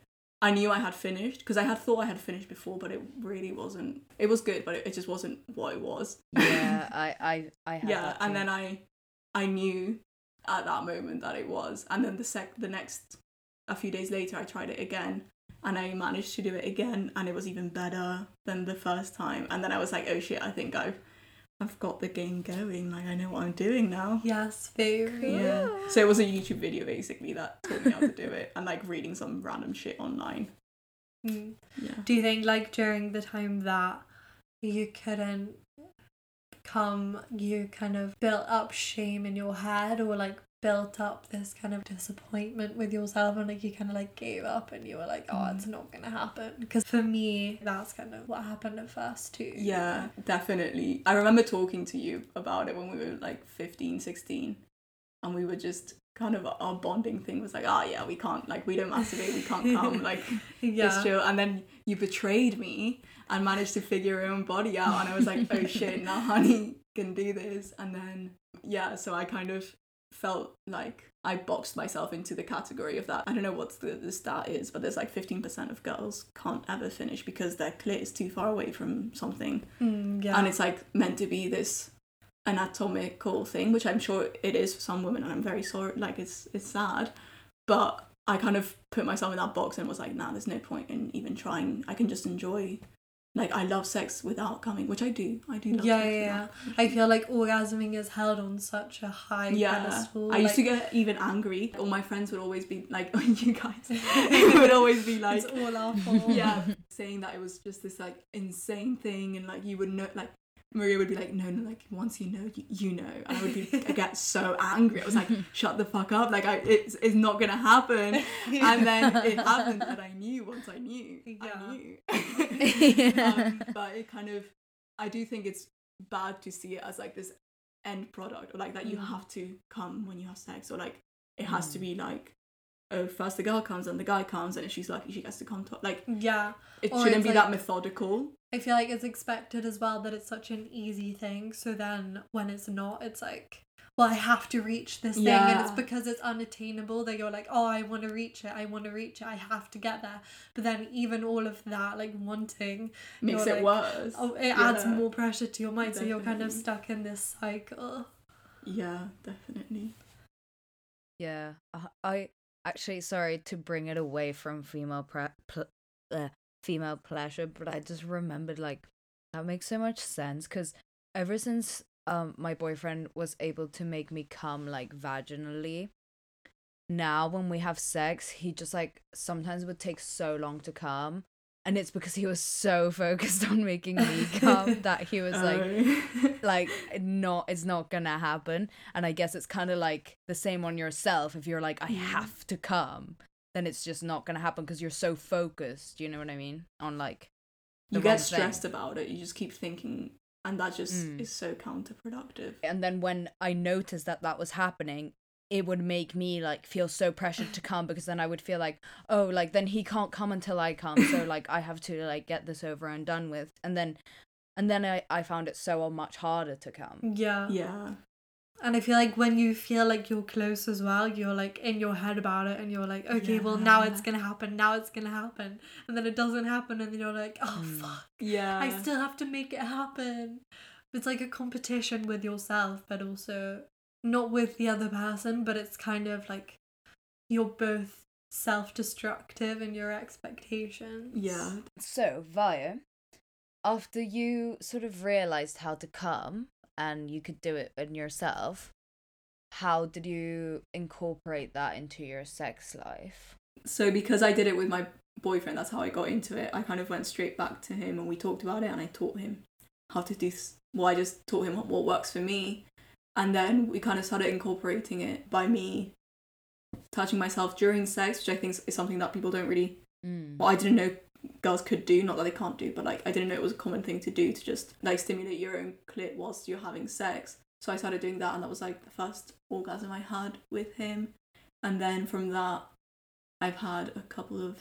i knew i had finished because i had thought i had finished before but it really wasn't it was good but it, it just wasn't what it was.
Yeah, I I I had
yeah and then i i knew at that moment that it was and then the sec the next a few days later i tried it again and i managed to do it again and it was even better than the first time and then i was like oh shit i think i've i've got the game going like i know what i'm doing now.
Yes, very.
yeah. So it was a youtube video basically that taught me how to do it and like reading some random shit online.
Mm.
yeah.
Do you think like during the time that you couldn't come, you kind of built up shame in your head or like built up this kind of disappointment with yourself and like you kind of like gave up and you were like, oh, it's mm. not gonna happen? Because for me, that's kind of what happened at first too.
Yeah, definitely. I remember talking to you about it when we were like 15, 16. And we were just kind of our bonding thing was like, oh yeah, we can't, like, we don't masturbate, we can't come, like,
yeah.
it's chill. And then you betrayed me and managed to figure your own body out. And I was like, oh shit, now honey can do this. And then, yeah, so I kind of felt like I boxed myself into the category of that. I don't know what the, the stat is, but there's like 15% of girls can't ever finish because their clit is too far away from something
Mm, yeah.
and it's like meant to be this anatomical thing which i'm sure it is for some women and i'm very sorry like it's it's sad but i kind of put myself in that box and was like nah there's no point in even trying i can just enjoy like i love sex without coming which i do i do love
Yeah,
sex
yeah, yeah. I feel like orgasming is held on such a high
yeah
pedestal.
i used to get even angry all my friends would always be like oh, you guys would always be like
it's all our fault.
yeah saying that it was just this like insane thing and like you would know like Maria would be like, no, no, like once you know, you, you know. And I would be, I get so angry. I was like, shut the fuck up. Like, I, it's, it's not gonna happen. And then it happened, and I knew once I knew, I knew. um, but it kind of, I do think it's bad to see it as like this end product, or like that you
Mm.
have to come when you have sex, or like it has to be like, oh, first the girl comes and the guy comes, and if she's lucky, she gets to come to like
Yeah.
it
Or
shouldn't be
like-
that methodical.
I feel like it's expected as well that it's such an easy thing. So then when it's not, it's like, well, I have to reach this thing. And it's because it's unattainable that you're like, oh, I want to reach it. I want to reach it. I have to get there. But then even all of that, like wanting,
Makes it
like,
worse.
oh, it adds more pressure to your mind. So you're kind of stuck in this cycle.
Yeah, definitely.
Yeah, uh, I actually sorry to bring it away from female pre- pl- uh, female pleasure, but I just remembered like that makes so much sense because ever since um my boyfriend was able to make me come like vaginally, now when we have sex, he just like sometimes would take so long to come. And it's because he was so focused on making me come that he was like,
Oh.
like not it's not gonna happen and i guess it's kind of like the same on yourself if you're like i have to come then it's just not gonna happen because you're so focused you know what i mean on like
you get
wrong thing.
stressed about it. You just keep thinking, and that just
Mm.
is so counterproductive.
and then when i noticed that that was happening it would make me like feel so pressured to come because then i would feel like oh like then he can't come until i come so like i have to like get this over and done with and then and then i i found it so much harder to come
Yeah.
Yeah,
And I feel like when you feel like you're close as well, you're like in your head about it and you're like, okay, well, now it's going to happen. Now it's going to happen. And then it doesn't happen. And then you're like, oh,
Mm.
fuck.
yeah.
I still have to make it happen. It's like a competition with yourself, but also not with the other person, but it's kind of like you're both self destructive in your expectations.
yeah.
So, Vio, after you sort of realized how to come and you could do it in yourself, how did you incorporate that into your sex life?
So because I did it with my boyfriend, that's how I got into it. I kind of went straight back to him and we talked about it and I taught him how to do well, I just taught him what, what works for me. And then we kind of started incorporating it by me touching myself during sex, which I think is something that people don't really
Mm.
well, I didn't know girls could do, not that they can't do, but like I didn't know it was a common thing to do to just like stimulate your own clit whilst you're having sex. So I started doing that, and that was like the first orgasm I had with him. And then from that, I've had a couple of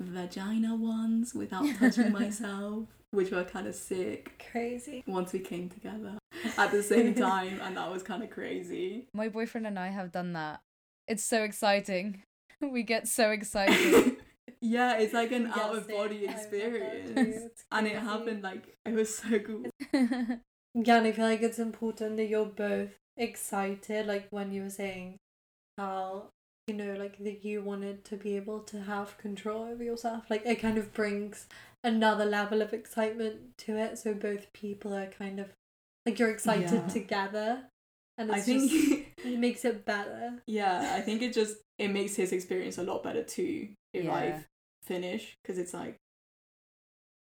vagina ones without touching myself, which were kind of sick
Crazy.
once we came together at the same time, and that was kind of crazy.
My boyfriend and I have done that. It's so exciting. We get so excited.
yeah, it's like an out of body
same. I've had that too.
experience. And it happened like it was so cool.
Yeah, and I feel like it's important that you're both excited, like when you were saying how, you know, like that you wanted to be able to have control over yourself. Like it kind of brings another level of excitement to it. So both people are kind of like you're excited
Yeah.
together. And
I think
just, it makes it better.
yeah, I think it just it makes his experience a lot better too if
Yeah.
I finish because it's like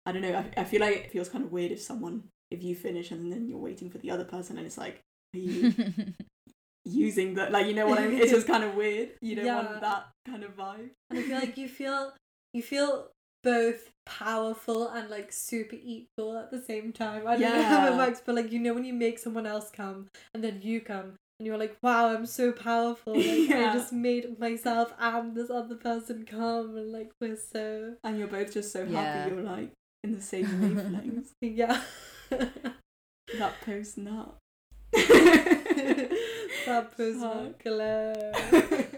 I don't know. I, I feel like it feels kind of weird if someone if you finish and then you're waiting for the other person and it's like are you using the like you know what I mean? It's just kind of weird. You don't
Yeah.
want that kind of vibe.
And I feel like you feel you feel both powerful and like super equal at the same time. I don't know how it works, but like you know when you make someone else come and then you come and you're like, wow, I'm so powerful. Like
Yeah.
I just made myself and this other person come and like we're so
And you're both just so
Yeah.
happy you're like in the same wavelengths.
yeah.
that post nut.
that post
Fuck.
glow.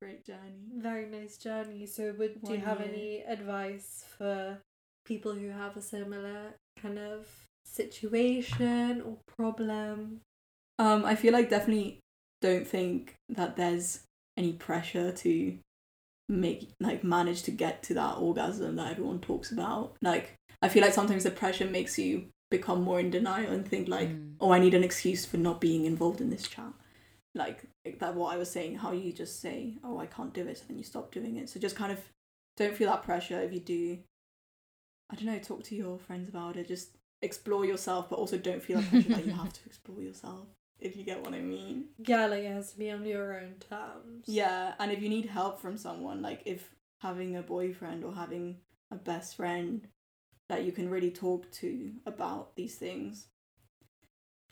Great journey.
Very nice journey. So, would do you
One
have
year.
any advice for people who have a similar kind of situation or problem?
Um, I feel like definitely don't think that there's any pressure to make like manage to get to that orgasm that everyone talks about. Like I feel like sometimes the pressure makes you become more in denial and think like,
Mm.
oh, I need an excuse for not being involved in this chat. Like that what I was saying, how you just say, oh, I can't do it, so then you stop doing it. So just kind of don't feel that pressure if you do. I don't know, talk to your friends about it. Just explore yourself, but also don't feel the pressure that you have to explore yourself. If you get what I mean.
Yeah, like it has to be on your own terms.
Yeah, and if you need help from someone, like if having a boyfriend or having a best friend that you can really talk to about these things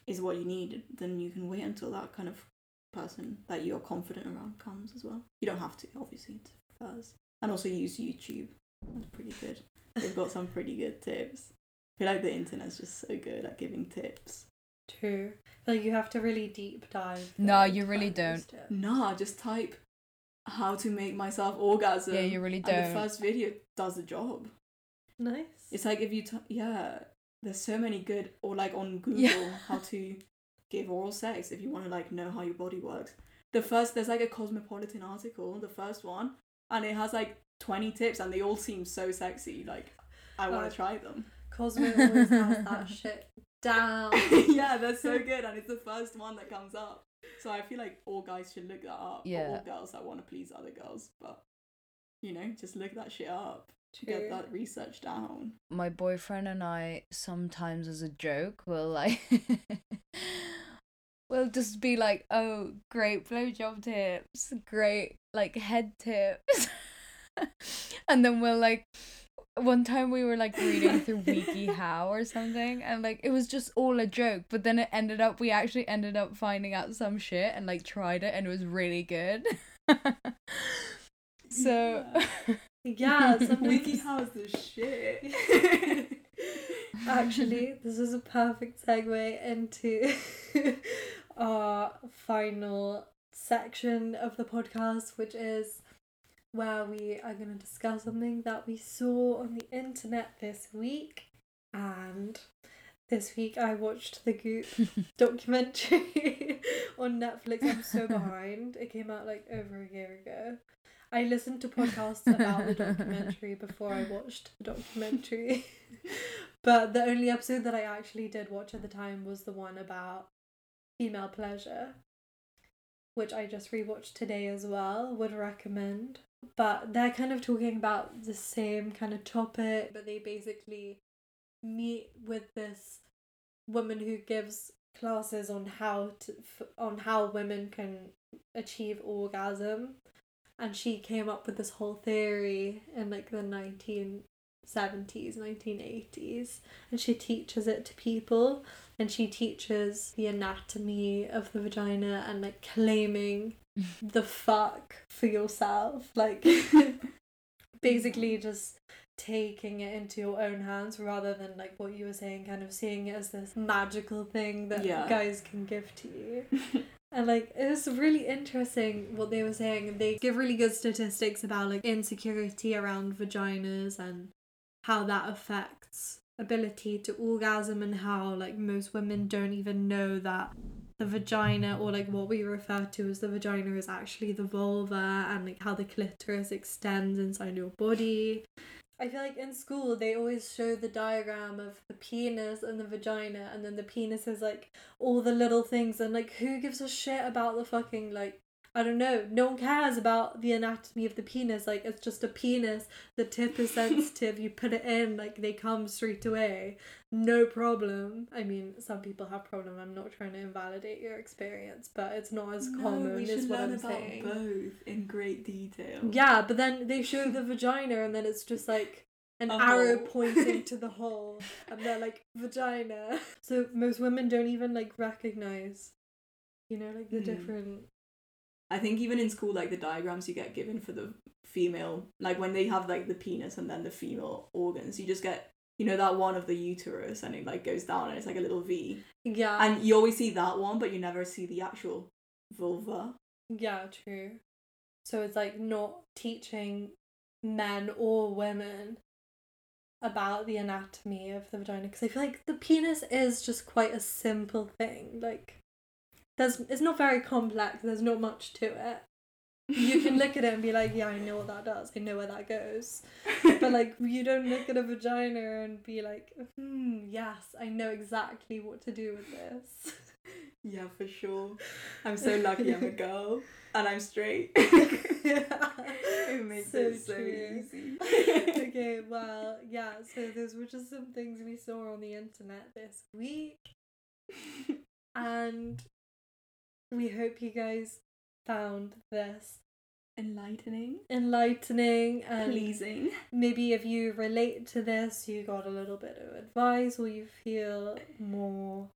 is what you need, then you can wait until that kind of person that you're confident around comes as well. You don't have to, obviously, it prefers. And also use YouTube. That's pretty good. They've got some pretty good tips. I feel like the internet's just so good at giving tips.
True. Like you have to really deep dive.
No, you really don't.
tips.
Nah, just type how to make myself orgasm.
yeah, you really don't.
the first video does the job.
Nice.
It's like if you, t- yeah, there's so many good, or like on Google,
Yeah.
how to give oral sex if you want to like know how your body works. The first, there's like a Cosmopolitan article, the first one, and it has like 20 tips, and they all seem so sexy. Like, I want to try them.
Cosmo always has that shit down.
yeah, they're so good, and it's the first one that comes up. So I feel like all guys should look that up.
Yeah.
all girls that want to please other girls, but you know, just look that shit up to get that research down.
my boyfriend and I sometimes as a joke will like we'll just be like, oh great blowjob tips, great like head tips and then we'll like one time we were like reading through WikiHow or something and like it was just all a joke, but then it ended up we actually ended up finding out some shit and like tried it and it was really good. so
Yeah, sometimes
WikiHow's the shit.
Actually, this is a perfect segue into our final section of the podcast, which is where we are going to discuss something that we saw on the internet this week. And this week I watched the Goop documentary on Netflix. I'm so behind. It came out like over a year ago. I listened to podcasts about the documentary before I watched the documentary. but the only episode that I actually did watch at the time was the one about female pleasure, which I just rewatched today as well. Would recommend. But they're kind of talking about the same kind of topic, but they basically meet with this woman who gives classes on how to f- on how women can achieve orgasm and she came up with this whole theory in like the 1970s 1980s and she teaches it to people. And she teaches the anatomy of the vagina and like claiming the fuck for yourself. Like basically just taking it into your own hands rather than like what you were saying kind of seeing it as this magical thing that
Yeah.
guys can give to you and like it was really interesting what they were saying. They give really good statistics about like insecurity around vaginas and how that affects ability to orgasm and how like most women don't even know that the vagina or like what we refer to as the vagina is actually the vulva and like how the clitoris extends inside your body I feel like in school they always show the diagram of the penis and the vagina, and then the penis is like all the little things, and like who gives a shit about the fucking like I don't know. No one cares about the anatomy of the penis. Like it's just a penis. The tip is sensitive. you put it in, like they come straight away. No problem. I mean, some people have problem. I'm not trying to invalidate your experience, but it's not as common.
we should
what
learn
I'm
about
saying.
both in great detail.
Yeah, but then they show the vagina and then it's just like an
A
arrow
hole.
pointing to the hole and they're like vagina. So most women don't even like recognize you know like the
Hmm.
different
I think even in school, like the diagrams you get given for the female, like when they have like the penis and then the female organs, you just get you know that one of the uterus and it like goes down and it's like a little V,
yeah
and you always see that one, but you never see the actual vulva.
yeah true. So it's like not teaching men or women about the anatomy of the vagina because I feel like the penis is just quite a simple thing. Like there's it's not very complex. There's not much to it. You can look at it and be like, yeah, I know what that does. I know where that goes. But like, you don't look at a vagina and be like, hmm, yes, I know exactly what to do with this.
yeah, for sure. I'm so lucky I'm a girl and I'm straight.
yeah.
it makes
So
it so
true.
easy.
okay, well, yeah, so those were just some things we saw on the internet this week. And we hope you guys found this
Enlightening,
enlightening and
pleasing.
maybe if you relate to this, you got a little bit of advice or you feel more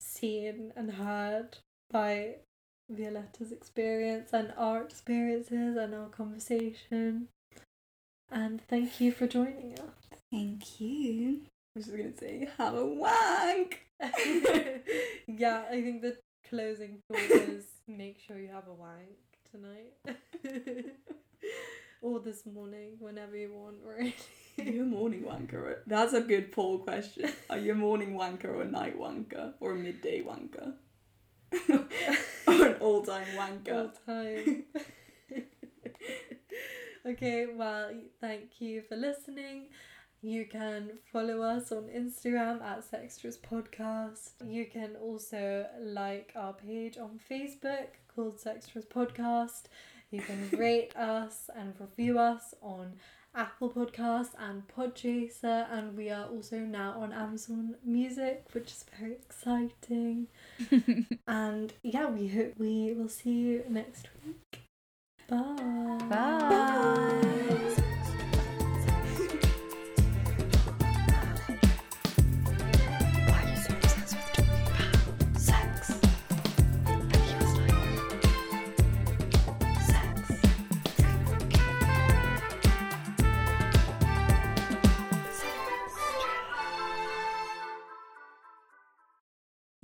seen and heard by Violeta's experience and our experiences and our conversation. And thank you for joining us.
Thank you. I was just gonna say, have a wank.
yeah, I think the closing thought is make sure you have a wank tonight. or this morning, whenever you want, really.
Are you a morning wanker? Or... That's a good poll question. Are you a morning wanker or a night wanker or a midday wanker? or an all time wanker?
all time. okay, well, thank you for listening. You can follow us on Instagram at Sextras Podcast. You can also like our page on Facebook called Sextras Podcast. You can rate us and review us on Apple Podcasts and Podchaser, and we are also now on Amazon Music, which is very exciting. And yeah, we hope we will see you next week. Bye.
Bye.
Why